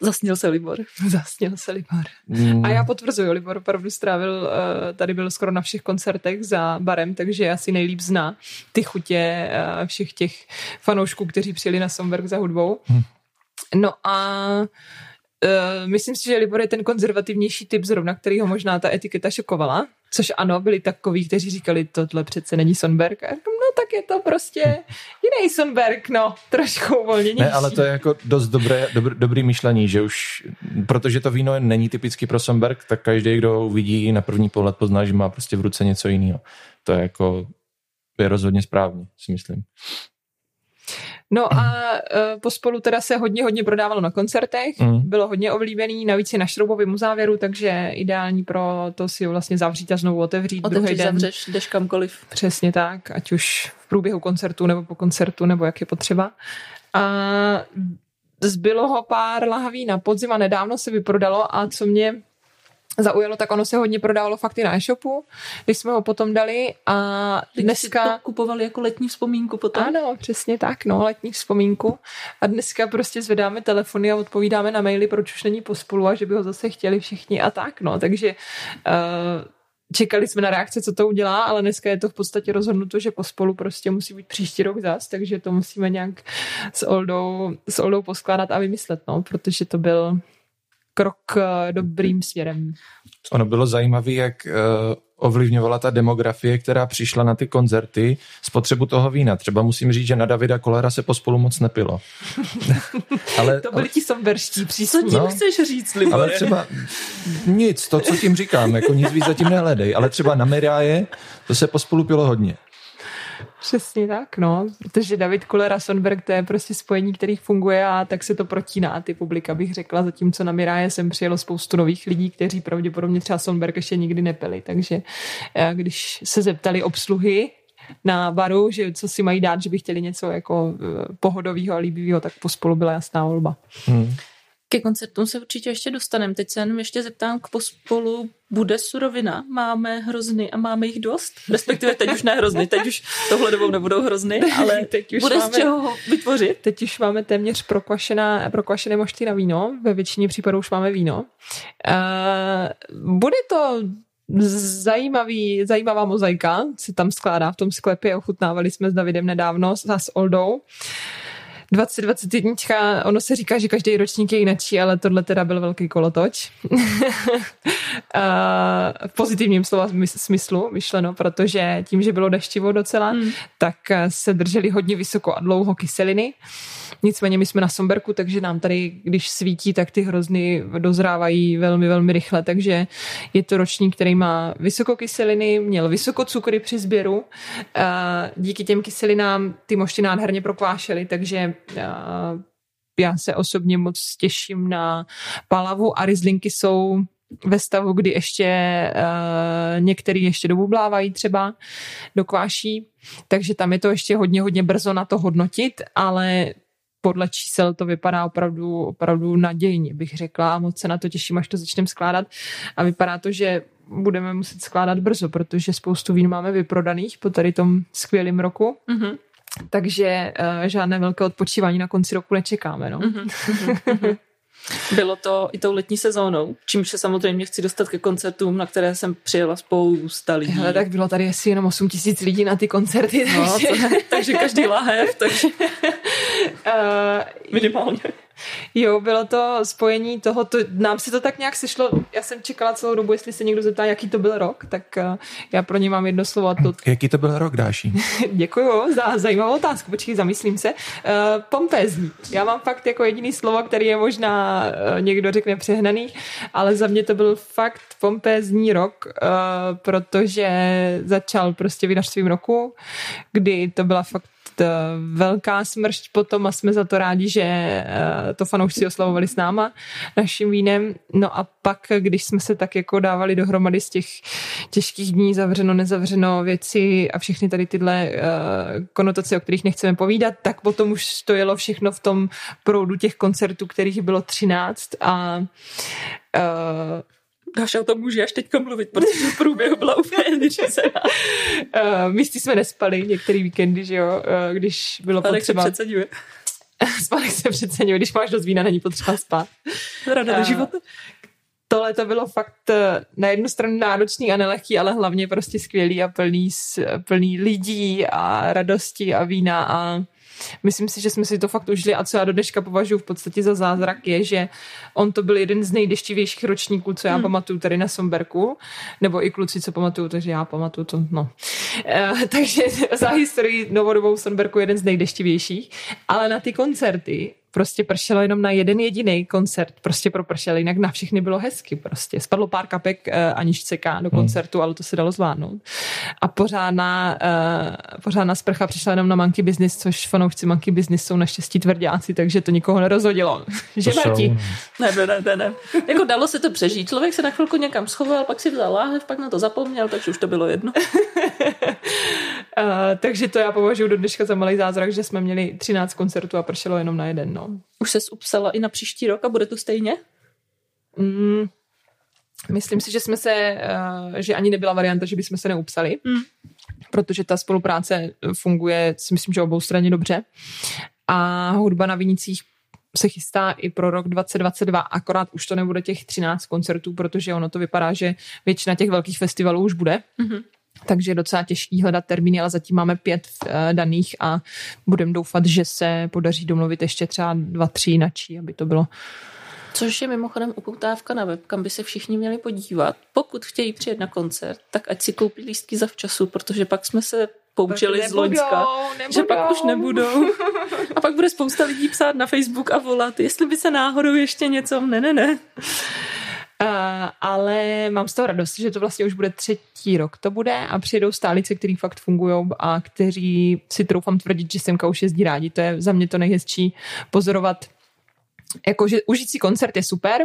Zasněl se Libor. Zasněl se Libor. Mm, A já potvrzuju, Libor opravdu strávil, eh, tady byl skoro na všech koncertech za barem, takže asi nejlíp zná ty chutě eh, všech těch fanoušků, kteří přijeli na Somberg za hudbou. Hm. No a Uh, myslím si, že Libor je ten konzervativnější typ zrovna, který ho možná ta etiketa šokovala. Což ano, byli takoví, kteří říkali, tohle přece není Sonberg. A říkám, no tak je to prostě jiný Sonberg, no, trošku uvolněnější. Ne, ale to je jako dost dobré, dobr, dobrý myšlení, že už, protože to víno není typicky pro Somberg, tak každý, kdo ho uvidí na první pohled pozná, že má prostě v ruce něco jiného. To je jako, je rozhodně správně, si myslím. No a uh, pospolu teda se hodně, hodně prodávalo na koncertech, Mm. bylo hodně oblíbený, navíc je na šroubovém závěru, takže ideální pro to si ho vlastně zavřít a znovu otevřít druhý Otevřeš, den. zavřeš, jdeš kamkoliv. Přesně tak, ať už v průběhu koncertu nebo po koncertu, nebo jak je potřeba. A zbylo ho pár lahví na podzim a nedávno se vyprodalo a co mě zaujalo, tak ono se hodně prodávalo fakt i na e-shopu, když jsme ho potom dali a Dneska... Si dneska... to kupovali jako letní vzpomínku potom. Ano, přesně tak, no, letní vzpomínku. A dneska prostě zvedáme telefony a odpovídáme na maily, proč už není pospolu a že by ho zase chtěli všichni a tak, no. Takže uh, čekali jsme na reakce, co to udělá, ale dneska je to v podstatě rozhodnuto, že pospolu prostě musí být příští rok zas, takže to musíme nějak s Oldou, s Oldou poskládat a vymyslet, no, protože to byl krok eh, dobrým směrem. Ono bylo zajímavé, jak uh, ovlivňovala ta demografie, která přišla na ty koncerty, spotřebu toho vína. Třeba musím říct, že na Davida Kolera se pospolu moc nepilo. ale, To byli ti somberští Co příslušníci. tím No. chceš říct, Libore? ale třeba nic, to, co tím říkám, jako nic víc zatím nehledej. Ale třeba na Miráje to se pospolu pilo hodně. Přesně tak, no, protože David Kulera Sonberg to je prostě spojení, který funguje a tak se to protíná ty publika, bych řekla, zatímco na Miráje jsem přijelo spoustu nových lidí, kteří pravděpodobně třeba Sonberg ještě nikdy nepili, takže eh, když se zeptali obsluhy na baru, že co si mají dát, že by chtěli něco jako eh, pohodového a líbivého, tak pospolu byla jasná volba. Hmm. Ke koncertům se určitě ještě dostaneme. Teď se jenom ještě zeptám k pospolu. Bude surovina? Máme hrozny a máme jich dost? Respektive teď už ne hrozny, teď už tohle dobou nebudou hrozny, ale Teď už bude máme- z čeho ho vytvořit. Teď už máme téměř prokvašená, prokvašené mošty na víno, ve většině případů už máme víno. Uh, bude to zajímavý, zajímavá mozaika, se tam skládá v tom sklepě, ochutnávali jsme s Davidem nedávno, a s Oldou. 2021, ono se říká, že každý ročník je jinačí, ale tohle teda byl velký kolotoč. V pozitivním slova smys- smyslu myšleno, protože tím, že bylo deštivo docela, Hmm. tak eh, se drželi hodně vysoko a dlouho kyseliny. Nicméně my jsme na Somberku, takže nám tady, když svítí, tak ty hrozny dozrávají velmi, velmi rychle, takže je to ročník, který má vysokokyseliny, měl vysoko cukry při sběru. Díky těm kyselinám ty mošty nádherně prokvášely, takže já se osobně moc těším na palavu a rizlinky jsou ve stavu, kdy ještě uh, některý ještě dobublávají třeba do kváší, takže tam je to ještě hodně, hodně brzo na to hodnotit, ale podle čísel to vypadá opravdu, opravdu nadějně, bych řekla a moc se na to těším, až to začneme skládat a vypadá to, že budeme muset skládat brzo, protože spoustu vín máme vyprodaných po tady tom skvělém roku, Mhm, takže uh, žádné velké odpočívání na konci roku nečekáme. No. mhm, mhm, mhm. Bylo to i tou letní sezónou, čímž se samozřejmě chci dostat ke koncertům, na které jsem přijela spousta lidí. Hele, tak bylo tady asi jenom 8 tisíc lidí na ty koncerty, No, takže, to, takže každý láhev, takže uh, minimálně. Jo, bylo to spojení toho, to, nám si to tak nějak sešlo, já jsem čekala celou dobu, jestli se někdo zeptá, jaký to byl rok, tak uh, já pro ně mám jedno slovo a to Jaký to byl rok, Dáší? děkuju za zajímavou otázku, počkej, zamyslím se. Uh, pompézní. Já mám fakt jako jediný slovo, který je možná uh, někdo řekne přehnaný, ale za mě to byl fakt pompézní rok, uh, protože začal prostě vinařstvím roku, kdy to byla fakt eh, velká smršť potom a jsme za to rádi, že eh, to fanoušci oslavovali s náma naším vínem. No a pak, když jsme se tak jako dávali dohromady z těch těžkých dní, zavřeno, nezavřeno věci a všechny tady tyhle uh, konotace, o kterých nechceme povídat, tak potom už to jelo všechno v tom proudu těch koncertů, kterých bylo 13 a Dáša o tom může až teďka mluvit, protože v průběhu byla úplně vyřízená. uh, my jsme nespali některý víkendy, že jo, uh, když bylo se potřeba předseduje. Spánek se přeceňuje, když máš dost vína, není potřeba spát. Rada do života. Tohle to bylo fakt eh, na jednu stranu náročný a nelehký, ale hlavně prostě skvělý a plný, plný lidí a radosti a vína a Myslím si, že jsme si to fakt užili a co já do dneška považuji v podstatě za zázrak je, že on to byl jeden z nejdeštivějších ročníků, co já hmm. pamatuju tady na Somberku, nebo i kluci, co pamatuju, takže já pamatuju to, no. E, takže za historii novodobou Somberku jeden z nejdeštivějších, ale na ty koncerty prostě pršelo jenom na jeden jediný koncert, prostě propršel, jinak na všechny bylo hezky prostě. Spadlo pár kapek uh, Aničce K do hmm. koncertu, hmm. ale to se dalo zvládnout. A pořádná, uh, pořádná sprcha přišla jenom na Monkey Business, což fanoušci Monkey Business jsou naštěstí tvrdáci, takže to nikoho nerozhodilo. že Marti? Ne, ne, ne, ne. Jako dalo se to přežít. Člověk se na chvilku někam schoval, pak si vzal láhev, pak na to zapomněl, takže už to bylo jedno. uh, takže to já považuji do dneška za malý zázrak, že jsme měli 13 koncertů a pršelo jenom na jeden. No. Už se upsala i na příští rok a bude to stejně? Mm, myslím si, že jsme se, uh, že ani nebyla varianta, že bychom se neupsali, mm. protože ta spolupráce funguje, si myslím, že obou straně dobře. A hudba na Vinicích se chystá i pro rok 2022, akorát už to nebude těch 13 koncertů, protože ono to vypadá, že většina těch velkých festivalů už bude. Mm-hmm takže je docela těžký hledat termíny, ale zatím máme pět uh, daných a budeme doufat, že se podaří domluvit ještě třeba dva, tři jinačí, aby to bylo Což je mimochodem upoutávka na web, kam by se všichni měli podívat. Pokud chtějí přijet na koncert, tak ať si koupí lístky za včasu, protože pak jsme se poučili z Loňska, že pak už nebudou. A pak bude spousta lidí psát na Facebook a volat, jestli by se náhodou ještě něco, ne, ne, ne. Uh, ale mám z toho radost, že to vlastně už bude třetí rok to bude a přijedou stálice, který fakt fungují a kteří si troufám tvrdit, že semka už jezdí rádi. To je za mě to nejhezčí pozorovat jakože užít si koncert je super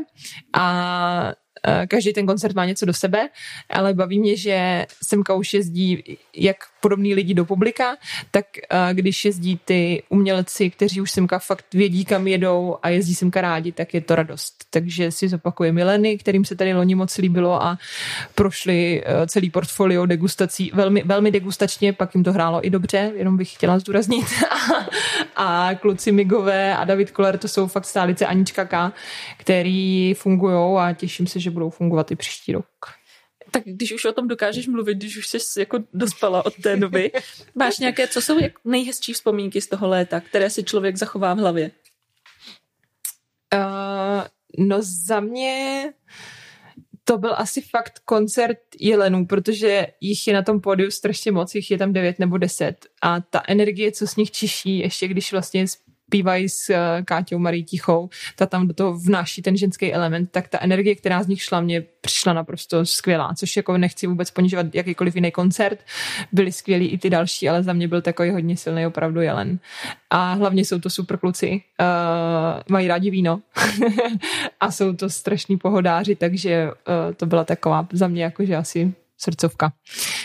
a Eh, každý ten koncert má něco do sebe, ale baví mě, že semka už jezdí jak podobní lidi do publika, tak eh, když jezdí ty umělci, kteří už semka fakt vědí, kam jedou a jezdí semka rádi, tak je to radost. Takže si zopakuje Mileny, kterým se tady loni moc líbilo a prošli eh, celý portfolio degustací velmi, velmi degustačně, pak jim to hrálo i dobře, jenom bych chtěla zdůraznit. a kluci Migové a David Koller, to jsou fakt stálice Anička K, který fungují a těším se, že budou fungovat i příští rok. Tak když už o tom dokážeš mluvit, když už jsi jako dospala od té doby, máš nějaké, co jsou nejhezčí vzpomínky z toho léta, které si člověk zachová v hlavě? Uh, no za mě to byl asi fakt koncert jelenů, protože jich je na tom pódiu strašně moc, jich je tam devět nebo deset a ta energie, co z nich čiší, ještě když vlastně zpívají s eh, Káťou Marí Tichou, ta tam do toho vnáší ten ženský element, tak ta energie, která z nich šla, mě přišla naprosto skvělá, což jako nechci vůbec ponižovat jakýkoliv jiný koncert. Byli skvělí i ty další, ale za mě byl takový hodně silný opravdu jelen. A hlavně jsou to super kluci, uh, mají rádi víno a jsou to strašní pohodáři, takže uh, to byla taková za mě jakože asi srdcovka.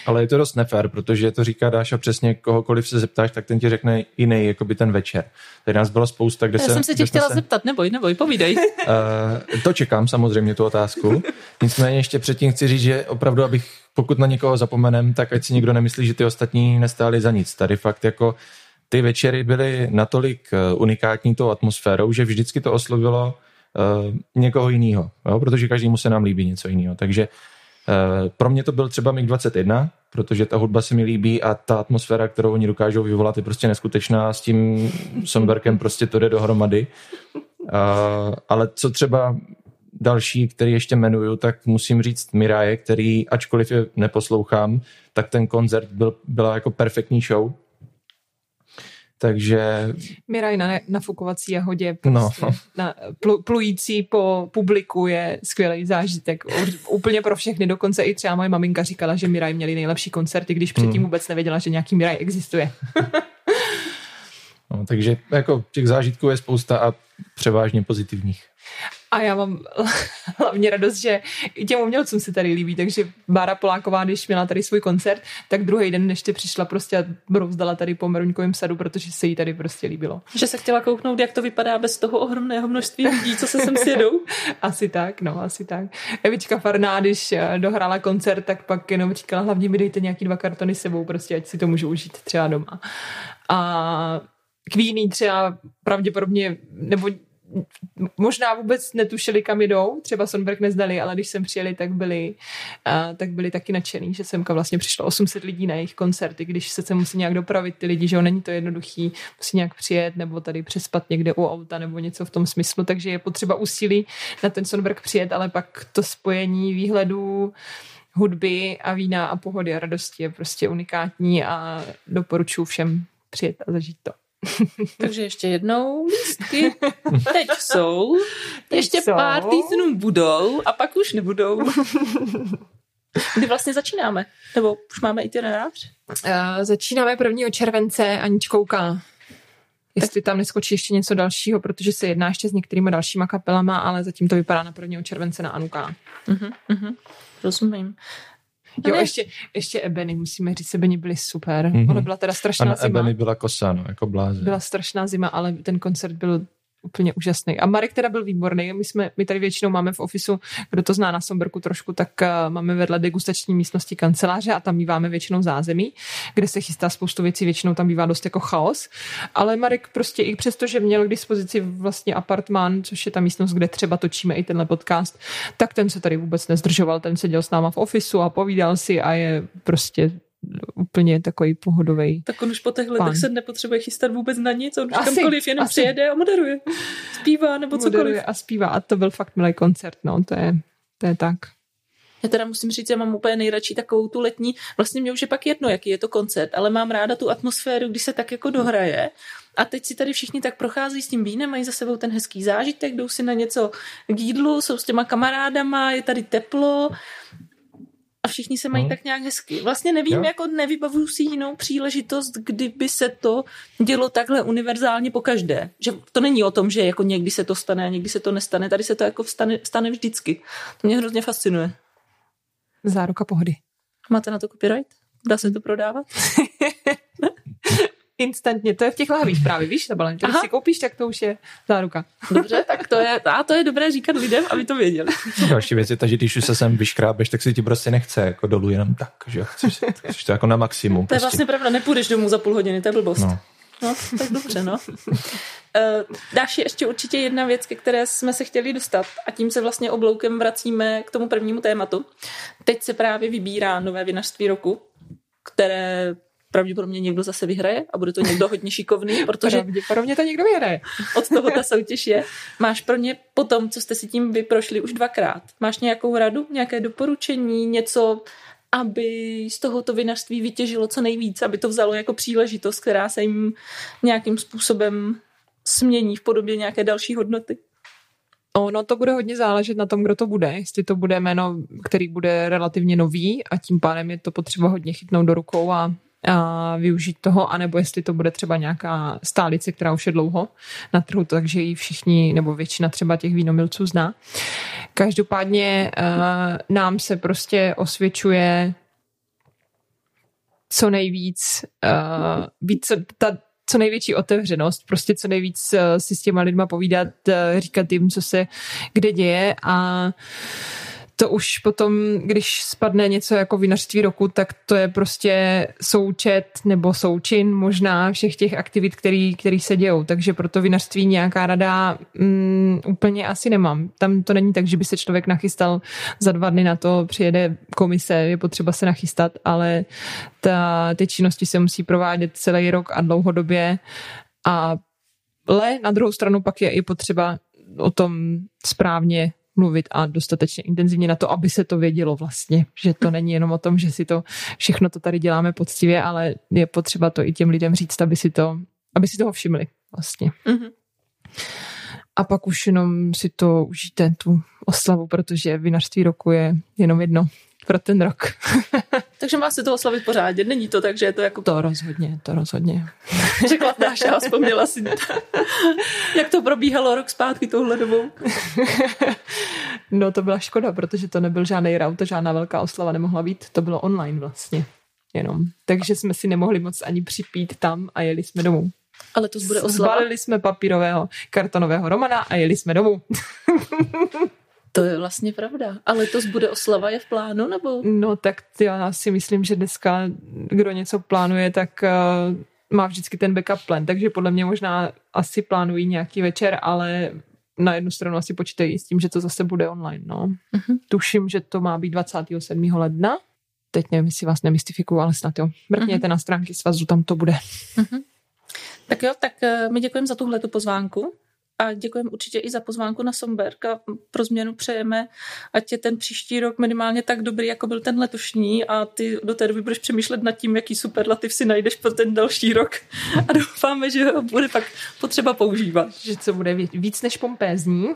Ale je to dost nefér, protože to říká Dáša přesně, kohokoliv se zeptáš, tak ten ti řekne jiný, jako by ten večer. Tady nás bylo spousta, kde Já se... jsem se tě chtěla se... zeptat, neboj, neboj, povídej. uh, to čekám samozřejmě, tu otázku. Nicméně ještě předtím chci říct, že opravdu, abych, pokud na někoho zapomenem, tak ať si nikdo nemyslí, že ty ostatní nestáli za nic. Tady fakt jako ty večery byly natolik eh, unikátní tou atmosférou, že vždycky to oslovilo uh, někoho jiného, protože každému se nám líbí něco jiného. Takže Eh, pro mě to byl třeba MiG-21, protože ta hudba se mi líbí a ta atmosféra, kterou oni dokážou vyvolat, je prostě neskutečná. S tím Somberkem prostě to jde dohromady. Uh, ale co třeba další, který ještě jmenuju, tak musím říct Miraje, který, ačkoliv je neposlouchám, tak ten koncert byl, byla jako perfektní show. Takže... Miraj na nafukovací jahodě, prostě no. na, pl, plující po publiku je skvělý zážitek. Úplně pro všechny, dokonce i třeba moje maminka říkala, že Miraj měli nejlepší koncerty, když předtím hmm. vůbec nevěděla, že nějaký Miraj existuje. no, takže jako těch zážitků je spousta a převážně pozitivních. A já mám hlavně radost, že i těm umělcům se tady líbí, takže Bára Poláková, když měla tady svůj koncert, tak druhý den ještě přišla prostě a brouzdala tady po Meruňkovém sadu, protože se jí tady prostě líbilo. Že se chtěla kouknout, jak to vypadá bez toho ohromného množství lidí, co se sem sjedou? asi tak, no, asi tak. Evička Farná, když eh, dohrála koncert, tak pak jenom říkala, hlavně mi dejte nějaký dva kartony sebou, prostě ať si to můžu užít třeba doma. A Queenie třeba pravděpodobně, nebo možná vůbec netušili, kam jdou, třeba Sonberg nezdali, ale když jsem přijeli, tak byli, uh, tak byli taky nadšený, že semka vlastně přišlo 800 lidí na jejich koncerty, když se se musí nějak dopravit ty lidi, že jo, není to jednoduchý, musí nějak přijet nebo tady přespat někde u auta nebo něco v tom smyslu, takže je potřeba úsilí na ten Sonberg přijet, ale pak to spojení výhledů hudby a vína a pohody a radosti je prostě unikátní a doporučuji všem přijet a zažít to. Takže ještě jednou lístky. Teď jsou. Teď ještě jsou. pár týdnů budou a pak už nebudou. Kdy vlastně začínáme? Nebo už máme itinerář? Uh, začínáme 1. července Aničkouka. Jestli tam neskočí ještě něco dalšího, protože se jedná ještě s některými dalšíma kapelama, ale zatím to vypadá na 1. července na Anuka. Uh-huh, uh-huh. Rozumím. Jo, ještě, ještě Ebony, musíme říct, Ebony byly super. Mhm. Mm-hmm. Ona byla teda strašná na zima. Ebony byla kosa, no, jako blázen. Byla strašná zima, ale ten koncert byl úplně úžasný. A Marek teda byl výborný. My, jsme, my tady většinou máme v ofisu, kdo to zná na Somberku trošku, tak uh, máme vedle degustační místnosti kanceláře a tam býváme většinou zázemí, kde se chystá spoustu věcí, většinou tam bývá dost jako chaos. Ale Marek prostě i přesto, že měl k dispozici vlastně apartmán, což je ta místnost, kde třeba točíme i tenhle podcast, tak ten se tady vůbec nezdržoval, ten seděl s náma v ofisu a povídal si a je prostě úplně takový pohodový. Tak on už po těch letech se nepotřebuje chystat vůbec na nic, on už Asi, kamkoliv jenom asi. přijede a moderuje. Zpívá nebo cokoliv. Moderuje a zpívá a to byl fakt milý koncert, no, to je, to je tak. Já teda musím říct, já mám úplně nejradši takovou tu letní, vlastně mě už je pak jedno, jaký je to koncert, ale mám ráda tu atmosféru, když se tak jako dohraje. A teď si tady všichni tak procházejí s tím vínem, mají za sebou ten hezký zážitek, jdou si na něco k jídlu, jsou s těma kamarádama, je tady teplo a všichni se mají Hmm. tak nějak hezky. Vlastně nevím, Jo. jako nevybavuju si jinou příležitost, kdyby se to dělo takhle univerzálně po každé. Že to není o tom, že jako někdy se to stane a někdy se to nestane. Tady se to jako stane, stane vždycky. To mě hrozně fascinuje. Záruka pohody. Máte na to copyright? Dá se to prodávat? Instantně, to je v těch lahvích právě, víš, ta balení. Když si koupíš, tak to už je záruka. Dobře, tak to je, a to je dobré říkat lidem, aby to věděli. Další věc je ta, že když už se sem vyškrábeš, tak si ti prostě nechce jako dolů jenom tak, že chceš, chceš to jako na maximum. To je prostě. vlastně pravda, nepůjdeš domů za půl hodiny, to je blbost. No. No, tak dobře, no. Uh, dáš ještě určitě jedna věc, ke které jsme se chtěli dostat a tím se vlastně obloukem vracíme k tomu prvnímu tématu. Teď se právě vybírá nové vinařství roku, které pravděpodobně někdo zase vyhraje a bude to někdo hodně šikovný, protože Pravděpodobně to někdo vyhraje. od toho ta soutěž je. Máš pro ně po tom, co jste si tím vyprošli už dvakrát, máš nějakou radu, nějaké doporučení, něco, aby z tohoto vinařství vytěžilo co nejvíc, aby to vzalo jako příležitost, která se jim nějakým způsobem smění v podobě nějaké další hodnoty. Ono to bude hodně záležet na tom, kdo to bude. Jestli to bude jméno, který bude relativně nový a tím pádem je to potřeba hodně chytnout do rukou a, a využít toho, anebo jestli to bude třeba nějaká stálice, která už je dlouho na trhu, takže ji všichni, nebo většina třeba těch vínomilců zná. Každopádně uh, nám se prostě osvědčuje co nejvíc, uh, být co, ta, co největší otevřenost, prostě co nejvíc uh, si s těma lidma povídat, uh, říkat jim, co se kde děje a to už potom, když spadne něco jako vinařství roku, tak to je prostě součet nebo součin možná všech těch aktivit, který, který se dějou. Takže pro to vinařství nějaká rada mm, úplně asi nemám. Tam to není tak, že by se člověk nachystal za dva dny na to, přijede komise, je potřeba se nachystat, ale ta, ty činnosti se musí provádět celý rok a dlouhodobě. A ale na druhou stranu pak je i potřeba o tom správně mluvit a dostatečně intenzivně na to, aby se to vědělo vlastně, že to není jenom o tom, že si to všechno to tady děláme poctivě, ale je potřeba to i těm lidem říct, aby si to, aby si toho všimli vlastně. Mm-hmm. A pak už jenom si to užijte, tu oslavu, protože vinařství roku je jenom jedno pro ten rok. Takže má se to oslavit pořádně. Není to tak, že je to jako To rozhodně, to rozhodně. řekla Dáša a vzpomněla si, jak to probíhalo rok zpátky touhle dobou. No to byla škoda, protože to nebyl žádný raut, žádná velká oslava nemohla být, to bylo online vlastně jenom. Takže jsme si nemohli moc ani připít tam a jeli jsme domů. Ale to bude oslava. Zbalili jsme papírového kartonového romana a jeli jsme domů. To je vlastně pravda. Ale to bude oslava je v plánu, nebo? No tak já si myslím, že dneska, kdo něco plánuje, tak uh, má vždycky ten backup plan, takže podle mě možná asi plánují nějaký večer, ale na jednu stranu asi počítají s tím, že to zase bude online. No. Mhm. Tuším, že to má být 27. ledna. Teď nevím, jestli vás nemystifikuju, ale snad jo. Mrkněte na stránky svazu, tam to bude. Tak jo, tak eh, my děkujeme za tuhle tu pozvánku a děkujeme určitě i za pozvánku na Somberg a pro změnu přejeme, ať je ten příští rok minimálně tak dobrý, jako byl ten letošní a ty do té doby budeš přemýšlet nad tím, jaký superlativ si najdeš pro ten další rok a doufáme, že ho bude pak potřeba používat. Že co bude ví- víc než pompézní.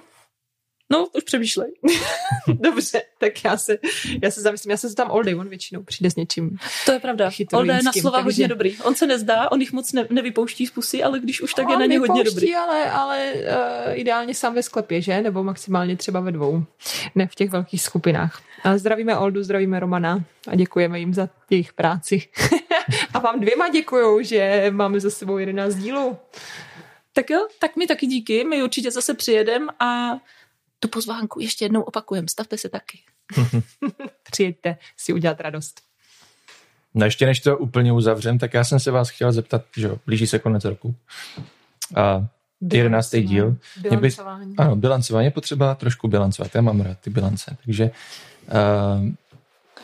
No, už přemýšlej. Dobře, tak já se, já se zamyslím, já se tam all day, on většinou přijde s něčím. To je pravda. Olda je na slova takže- hodně dobrý. On se nezdá, on jich moc ne, nevypouští z pusy, ale když už tak je On na ně hodně dobrý. Ale, ale uh, ideálně sám ve sklepě, že? Nebo maximálně třeba ve dvou. Ne v těch velkých skupinách. A zdravíme Oldu, zdravíme Romana a děkujeme jim za jejich práci. a vám dvěma děkuju, že máme za sebou 11 dílů. Tak jo, tak mi taky díky, my určitě zase přijedem a tu pozvánku ještě jednou opakujeme, stavte se taky. Přijďte si udělat radost. No ještě než to úplně uzavřem, tak já jsem se vás chtěl zeptat, že jo, blíží se konec roku. A jedenáctý díl. Mě by, Bilancování. ano, bilancování je potřeba trošku bilancovat. Já mám rád ty bilance. Takže uh,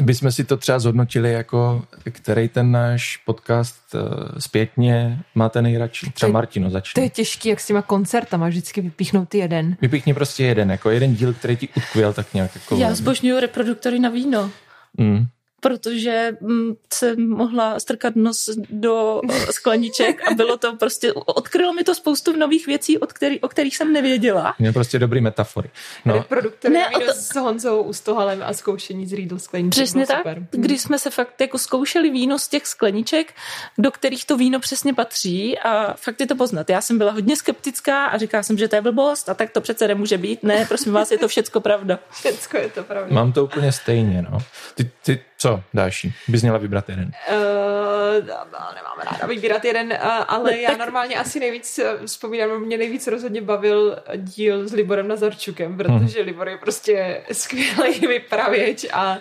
bychom si to třeba zhodnotili jako, který ten náš podcast uh, zpětně máte nejradši. Třeba To je- Martino To začne. je těžký, jak s těma koncertama vždycky vypíchnout ty jeden. Vypíchni prostě jeden, jako jeden díl, který ti utkvěl tak nějak. Jako, Já zbožňuju reproduktory na víno, mm. Protože mm, jsem mohla strkat nos do eh, skleniček a bylo to prostě, odkrylo mi to spoustu nových věcí, od který, o kterých jsem nevěděla. Měl prostě dobrý metafory. No. No, Reproduktor Ne, to- s Honzou Ustohalem a zkoušení z Riedl skleniček. Přesně bylo tak, Super. když jsme se fakt jako zkoušeli víno z těch skleniček, do kterých to víno přesně patří a fakt je to poznat. Já jsem byla hodně skeptická a říkala jsem, že to je blbost a tak to přece nemůže být. Ne, prosím vás, je to všecko pravda. Všecko je to pravda. mám to úplně stejně, no. Ty, ty co další? Bys měla vybrat jeden. Uh, nemám ráda vybírat jeden, uh, ale No, já tak- normálně asi nejvíc uh, vzpomínám, mě nejvíc rozhodně bavil díl s Liborem Nazarčukem, protože Libor je prostě skvělý vypravěč a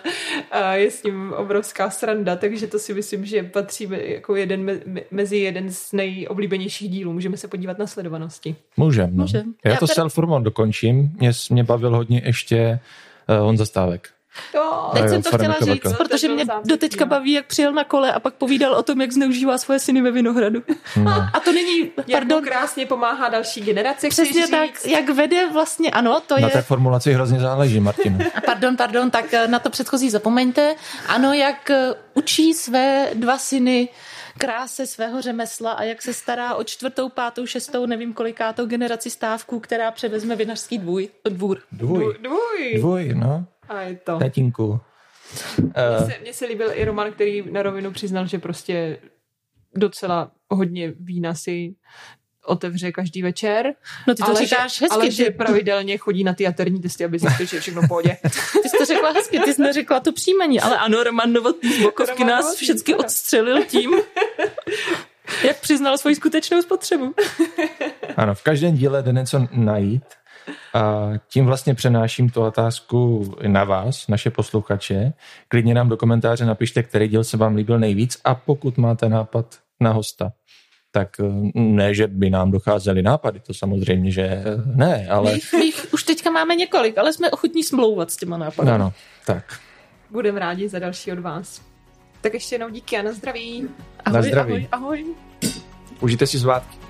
je s ním obrovská sranda, takže to si myslím, že patří jako jeden me- me- mezi jeden z nejoblíbenějších dílů. Můžeme se podívat na sledovanosti. Můžem, no. Můžem. Já, Já to teda- self-hormon dokončím. Mě, mě bavil hodně ještě uh, Honza Stávek. To, Teď jo, jsem to chtěla Farmika říct, protože To mě doteďka baví, jak přijel na kole a pak povídal o tom, jak zneužívá svoje syny ve Vinohradu. No. A to není, jak pardon, krásně pomáhá další generace, přesně tak, říct? jak vede vlastně, ano, to Na je... té formulaci hrozně záleží, Martin. Pardon, pardon, tak eh, na to předchozí zapomeňte. Ano, jak eh, učí své dva syny kráse svého řemesla a jak se stará o čtvrtou, pátou, šestou, nevím kolikátou generaci stávků, která převezme vinařský dvůj, dvůr. Dvůj. Dvůj. Dvůj, no. A je to. Tatínku. Mně Uh, se, mně se líbil i Roman, který na rovinu přiznal, že prostě docela hodně vína si otevře každý večer. No ty to ale říkáš že, hezky, ale že ty, pravidelně chodí na ty jaterní testy, aby zjistil, že je všechno v pohodě. ty jsi to řekla hezky, ty jsi neřekla to příjmení, ale ano, Roman Novotný z Bokovky Roman nás všechny odstřelil tím, jak přiznal svoji skutečnou spotřebu. ano, v každém díle jde něco najít a tím vlastně přenáším tu otázku i na vás, naše posluchače. Klidně nám do komentáře napište, který díl se vám líbil nejvíc a pokud máte nápad na hosta, tak eh, ne, že by nám docházely nápady, to samozřejmě, že eh, ne, My ale my jich už teďka máme několik, ale jsme ochotní smlouvat s těma nápady. ano, tak. Budeme rádi za další od vás. Tak ještě jednou díky a na zdraví. Ahoj, Na zdraví. ahoj, ahoj. Užijte si svátky.